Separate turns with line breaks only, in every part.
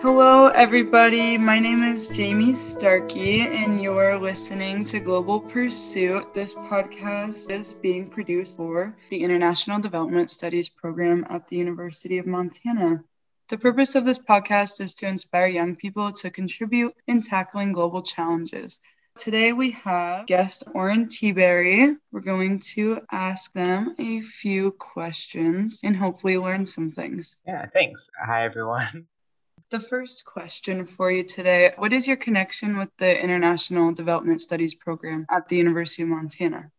Hello, everybody. My name is Jamie Starkey, and you're listening to Global Pursuit. This podcast is being produced for the International Development Studies program at the University of Montana. The purpose of this podcast is to inspire young people to contribute in tackling global challenges. Today we have guest Oren Teaberry. We're going to ask them a few questions and hopefully learn some things.
Yeah, thanks. Hi, everyone.
The first question for you today What is your connection with the International Development Studies program at the University of Montana?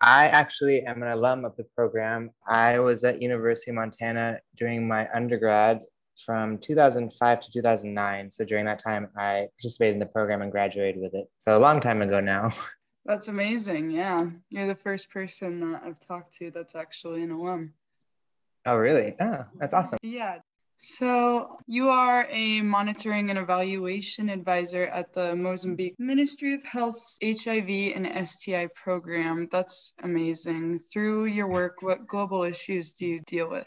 I actually am an alum of the program. I was at University of Montana during my undergrad from 2005 to 2009. So during that time, I participated in the program and graduated with it. So a long time ago now.
That's amazing. Yeah. You're the first person that I've talked to that's actually an alum.
Oh, really? Oh, that's awesome.
Yeah. So, you are a monitoring and evaluation advisor at the Mozambique Ministry of Health's HIV and STI program. That's amazing. Through your work, what global issues do you deal with?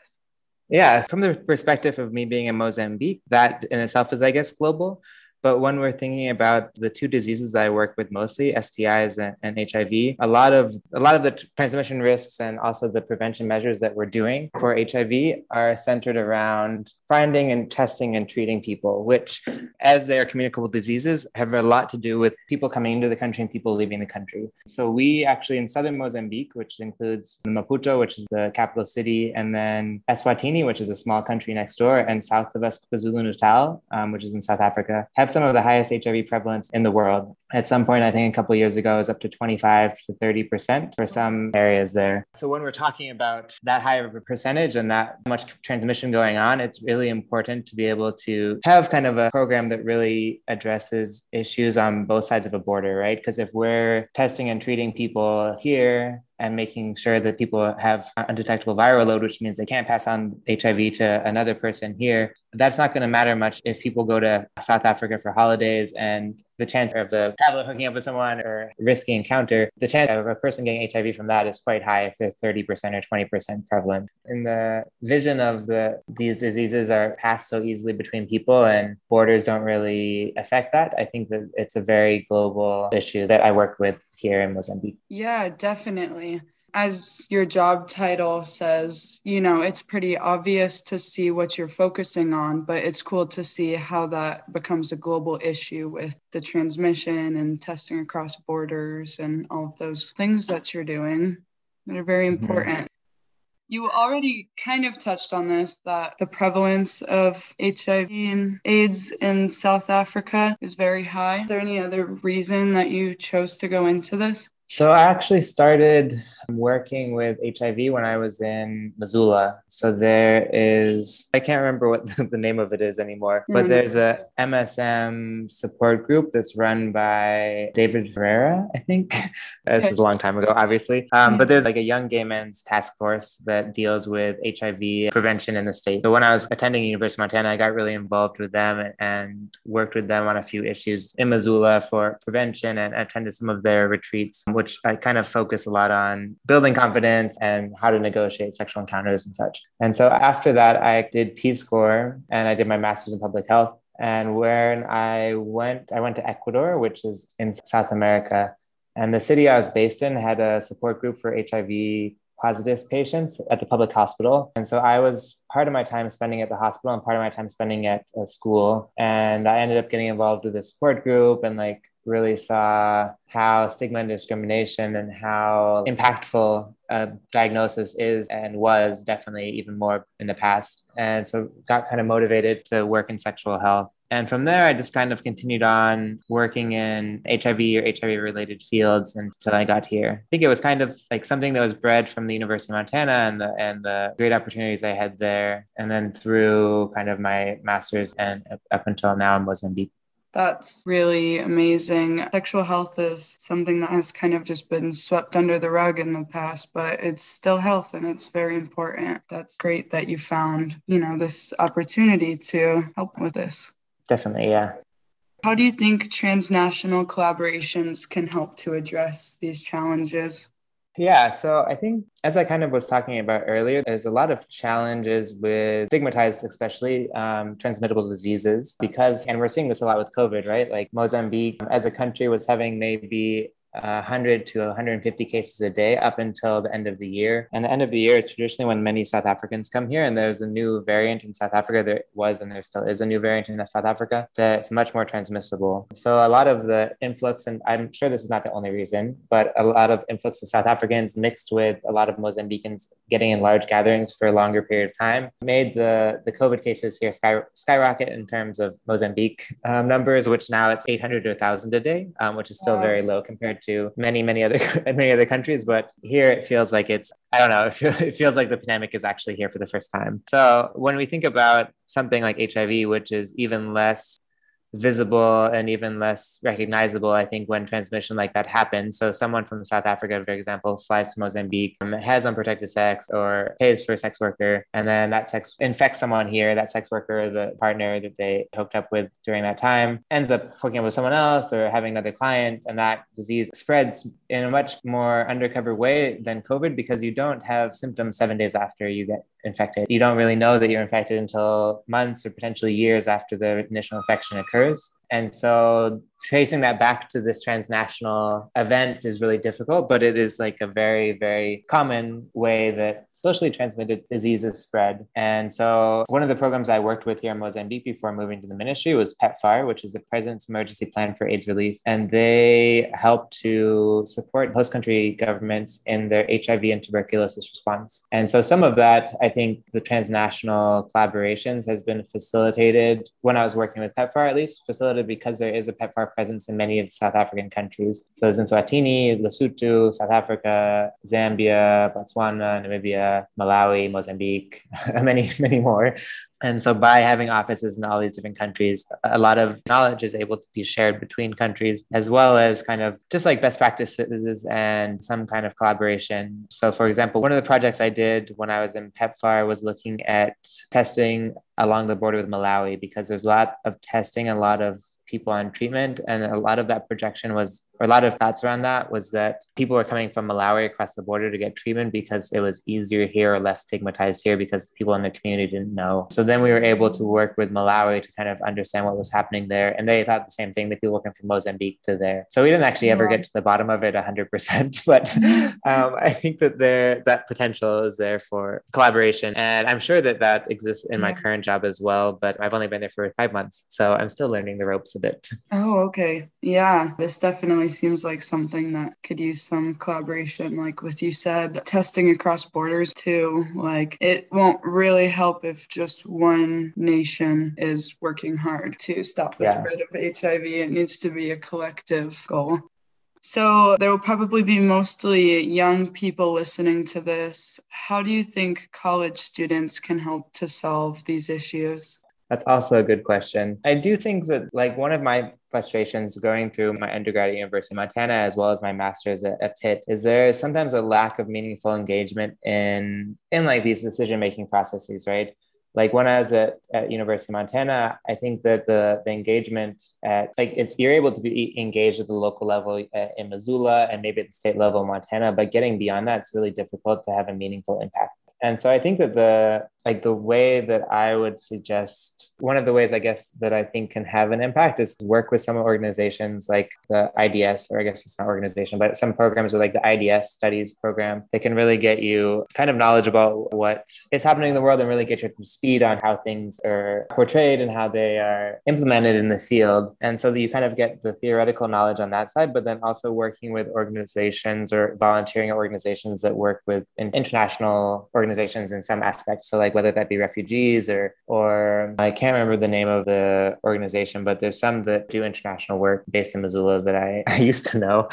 Yeah, from the perspective of me being in Mozambique, that in itself is, I guess, global. But when we're thinking about the two diseases that I work with mostly, STIs and, and, HIV, a lot of a lot of the transmission risks and also the prevention measures that we're doing for HIV are centered around finding and testing and treating people, which, as they are communicable diseases, have a lot to do with people coming into the country and people leaving the country. So we actually in southern Mozambique, which includes Maputo, which is the capital city, and then Eswatini, which is a small country next door, and south of us, KwaZulu Natal, um, which is in South Africa, have have some of the highest HIV prevalence in the world. At some point, I think a couple years ago, it was up to 25 to 30% for some areas there. So when we're talking about that high of a percentage and that much transmission going on, it's really important to be able to have kind of a program that really addresses issues on both sides of a border, right? Because if we're testing and treating people here and making sure that people have undetectable viral load, which means they can't pass on HIV to another person here. That's not going to matter much if people go to South Africa for holidays and the chance of the traveler hooking up with someone or risky encounter, the chance of a person getting HIV from that is quite high if they're 30% or 20% prevalent. In the vision of the these diseases are passed so easily between people and borders don't really affect that. I think that it's a very global issue that I work with here in Mozambique.
Yeah, definitely. As your job title says, you know, it's pretty obvious to see what you're focusing on, but it's cool to see how that becomes a global issue with the transmission and testing across borders and all of those things that you're doing that are very mm-hmm. important. You already kind of touched on this that the prevalence of HIV and AIDS in South Africa is very high. Is there any other reason that you chose to go into this?
So I actually started working with HIV when I was in Missoula. So there is, I can't remember what the name of it is anymore, but mm-hmm. there's a MSM support group that's run by David Herrera, I think. this is a long time ago, obviously. Um, but there's like a young gay men's task force that deals with HIV prevention in the state. So when I was attending University of Montana, I got really involved with them and worked with them on a few issues in Missoula for prevention and attended some of their retreats which I kind of focus a lot on building confidence and how to negotiate sexual encounters and such. And so after that, I did Peace Corps and I did my master's in public health. And when I went, I went to Ecuador, which is in South America. And the city I was based in had a support group for HIV positive patients at the public hospital. And so I was part of my time spending at the hospital and part of my time spending at a school. And I ended up getting involved with a support group and like really saw how stigma and discrimination and how impactful a diagnosis is and was definitely even more in the past. And so got kind of motivated to work in sexual health. And from there, I just kind of continued on working in HIV or HIV related fields until I got here. I think it was kind of like something that was bred from the University of Montana and the, and the great opportunities I had there. And then through kind of my master's and up until now in Mozambique.
That's really amazing. Sexual health is something that has kind of just been swept under the rug in the past, but it's still health and it's very important. That's great that you found, you know, this opportunity to help with this.
Definitely, yeah.
How do you think transnational collaborations can help to address these challenges?
Yeah, so I think as I kind of was talking about earlier, there's a lot of challenges with stigmatized, especially um, transmittable diseases, because, and we're seeing this a lot with COVID, right? Like Mozambique as a country was having maybe 100 to 150 cases a day up until the end of the year. And the end of the year is traditionally when many South Africans come here, and there's a new variant in South Africa. There was, and there still is a new variant in South Africa that's much more transmissible. So a lot of the influx, and I'm sure this is not the only reason, but a lot of influx of South Africans mixed with a lot of Mozambicans getting in large gatherings for a longer period of time made the, the COVID cases here sky, skyrocket in terms of Mozambique um, numbers, which now it's 800 to 1,000 a day, um, which is still wow. very low compared to many, many other many other countries. But here it feels like it's I don't know. It feels like the pandemic is actually here for the first time. So when we think about something like HIV, which is even less visible and even less recognizable, I think, when transmission like that happens. So, someone from South Africa, for example, flies to Mozambique, um, has unprotected sex or pays for a sex worker, and then that sex infects someone here. That sex worker, the partner that they hooked up with during that time, ends up hooking up with someone else or having another client, and that disease spreads in a much more undercover way than COVID because you don't have symptoms seven days after you get infected. You don't really know that you're infected until months or potentially years after the initial infection occurs. And so tracing that back to this transnational event is really difficult, but it is like a very, very common way that socially transmitted diseases spread. And so one of the programs I worked with here in Mozambique before moving to the ministry was PEPFAR, which is the President's Emergency Plan for AIDS Relief. And they help to support host country governments in their HIV and tuberculosis response. And so some of that, I think the transnational collaborations has been facilitated when I was working with PEPFAR, at least facilitated because there is a PEPFAR presence in many of the South African countries. So there's in Eswatini, Lesotho, South Africa, Zambia, Botswana, Namibia, Malawi, Mozambique, many, many more. And so, by having offices in all these different countries, a lot of knowledge is able to be shared between countries, as well as kind of just like best practices and some kind of collaboration. So, for example, one of the projects I did when I was in PEPFAR was looking at testing along the border with Malawi because there's a lot of testing, a lot of people on treatment. And a lot of that projection was or a lot of thoughts around that was that people were coming from Malawi across the border to get treatment because it was easier here or less stigmatized here because people in the community didn't know. So then we were able to work with Malawi to kind of understand what was happening there. And they thought the same thing, that people working from Mozambique to there. So we didn't actually ever get to the bottom of it 100%, but um, I think that there that potential is there for collaboration. And I'm sure that that exists in my current job as well, but I've only been there for five months. So I'm still learning the ropes a bit.
Oh, okay. Yeah, this definitely seems like something that could use some collaboration. Like with you said, testing across borders too. Like it won't really help if just one nation is working hard to stop the yeah. spread of HIV. It needs to be a collective goal. So there will probably be mostly young people listening to this. How do you think college students can help to solve these issues?
That's also a good question. I do think that, like, one of my frustrations going through my undergrad at University of Montana as well as my master's at, at Pitt is there is sometimes a lack of meaningful engagement in in like these decision making processes, right? Like when I was at, at University of Montana, I think that the the engagement at like it's you're able to be engaged at the local level uh, in Missoula and maybe at the state level in Montana, but getting beyond that, it's really difficult to have a meaningful impact. And so I think that the like the way that I would suggest one of the ways I guess that I think can have an impact is work with some organizations like the IDS, or I guess it's not organization, but some programs with like the IDS studies program They can really get you kind of knowledge about what is happening in the world and really get you up to speed on how things are portrayed and how they are implemented in the field. And so that you kind of get the theoretical knowledge on that side, but then also working with organizations or volunteering organizations that work with international organizations in some aspects. So like whether that be refugees or or I can't remember the name of the organization, but there's some that do international work based in Missoula that I, I used to know.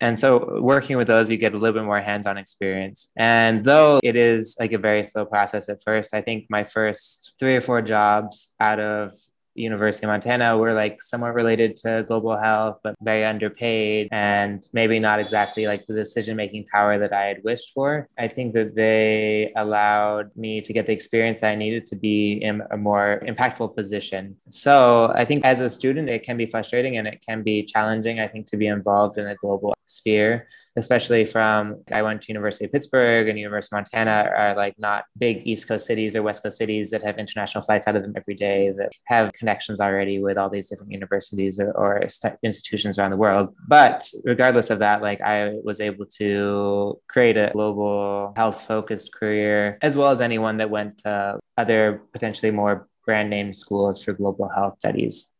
And so working with those, you get a little bit more hands-on experience. And though it is like a very slow process at first, I think my first three or four jobs out of University of Montana were like somewhat related to global health, but very underpaid and maybe not exactly like the decision making power that I had wished for. I think that they allowed me to get the experience that I needed to be in a more impactful position. So I think as a student, it can be frustrating and it can be challenging, I think, to be involved in a global sphere especially from I went to University of Pittsburgh and University of Montana are like not big East Coast cities or West Coast cities that have international flights out of them every day that have connections already with all these different universities or, or institutions around the world. But regardless of that, like I was able to create a global health focused career as well as anyone that went to other potentially more brand name schools for global health studies.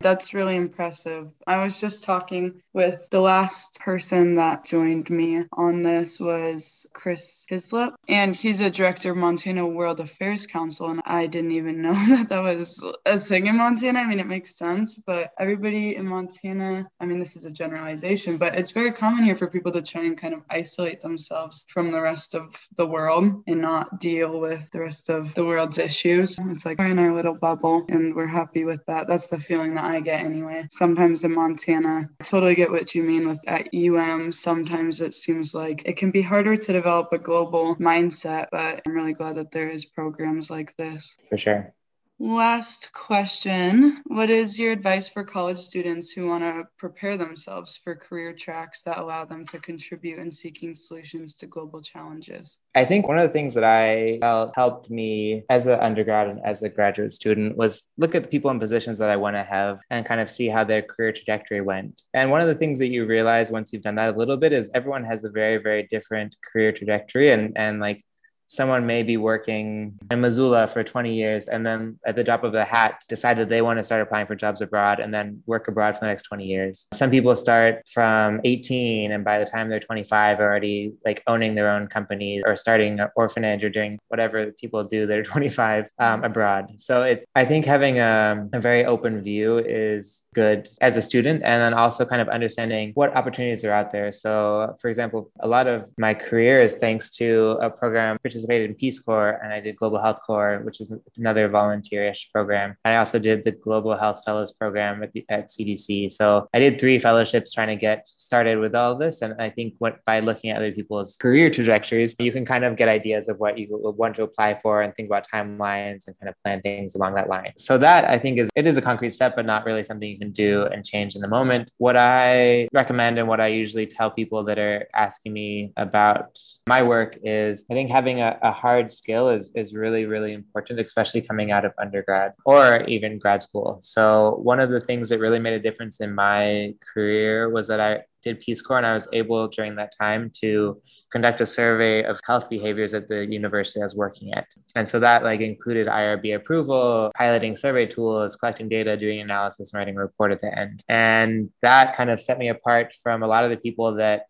That's really impressive. I was just talking with the last person that joined me on this was Chris Hislop, and he's a director of Montana World Affairs Council. And I didn't even know that that was a thing in Montana. I mean, it makes sense, but everybody in Montana, I mean, this is a generalization, but it's very common here for people to try and kind of isolate themselves from the rest of the world and not deal with the rest of the world's issues. It's like we're in our little bubble and we're happy with that. That's the feeling that I get anyway. Sometimes in Montana, I totally get what you mean with at UM. Sometimes it seems like it can be harder to develop a global mindset, but I'm really glad that there is programs like this.
For sure.
Last question. What is your advice for college students who want to prepare themselves for career tracks that allow them to contribute in seeking solutions to global challenges?
I think one of the things that I felt helped me as an undergrad and as a graduate student was look at the people in positions that I want to have and kind of see how their career trajectory went. And one of the things that you realize once you've done that a little bit is everyone has a very, very different career trajectory and, and like someone may be working in Missoula for 20 years and then at the drop of a hat decide that they want to start applying for jobs abroad and then work abroad for the next 20 years. Some people start from 18 and by the time they're 25 are already like owning their own companies or starting an orphanage or doing whatever people do that are 25 um, abroad. So it's I think having a, a very open view is good as a student and then also kind of understanding what opportunities are out there. So for example, a lot of my career is thanks to a program which participated in Peace Corps and I did Global Health Corps, which is another volunteerish program. I also did the Global Health Fellows program at, the, at CDC. So I did three fellowships trying to get started with all this. And I think what by looking at other people's career trajectories, you can kind of get ideas of what you want to apply for and think about timelines and kind of plan things along that line. So that I think is it is a concrete step, but not really something you can do and change in the moment. What I recommend and what I usually tell people that are asking me about my work is I think having a a, a hard skill is, is really, really important, especially coming out of undergrad or even grad school. So, one of the things that really made a difference in my career was that I did Peace Corps and I was able during that time to conduct a survey of health behaviors at the university I was working at. And so that like included IRB approval, piloting survey tools, collecting data, doing analysis, and writing a report at the end. And that kind of set me apart from a lot of the people that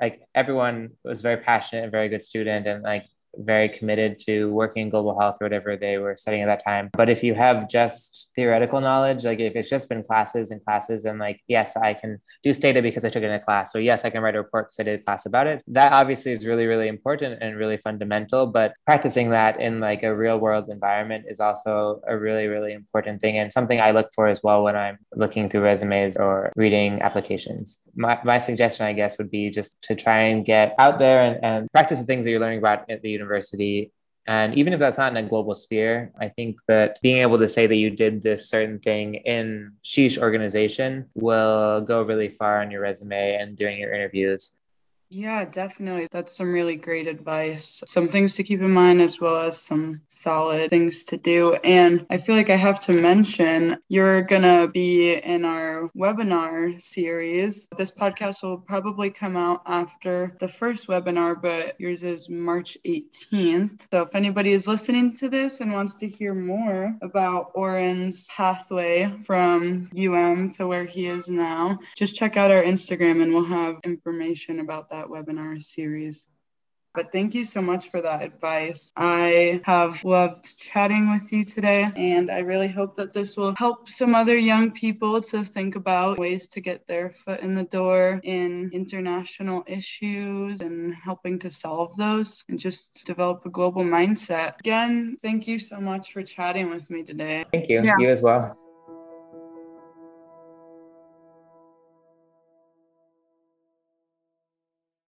like everyone was very passionate and very good student and like very committed to working in global health or whatever they were studying at that time. But if you have just theoretical knowledge, like if it's just been classes and classes, and like, yes, I can do STATA because I took it in a class, or yes, I can write a report because I did a class about it, that obviously is really, really important and really fundamental. But practicing that in like a real world environment is also a really, really important thing and something I look for as well when I'm looking through resumes or reading applications. My, my suggestion, I guess, would be just to try and get out there and, and practice the things that you're learning about at the university. And even if that's not in a global sphere, I think that being able to say that you did this certain thing in sheesh organization will go really far on your resume and during your interviews.
Yeah, definitely. That's some really great advice. Some things to keep in mind, as well as some solid things to do. And I feel like I have to mention you're going to be in our webinar series. This podcast will probably come out after the first webinar, but yours is March 18th. So if anybody is listening to this and wants to hear more about Oren's pathway from UM to where he is now, just check out our Instagram and we'll have information about that that webinar series. But thank you so much for that advice. I have loved chatting with you today, and I really hope that this will help some other young people to think about ways to get their foot in the door in international issues and helping to solve those and just develop a global mindset. Again, thank you so much for chatting with me today.
Thank you. Yeah. You as well.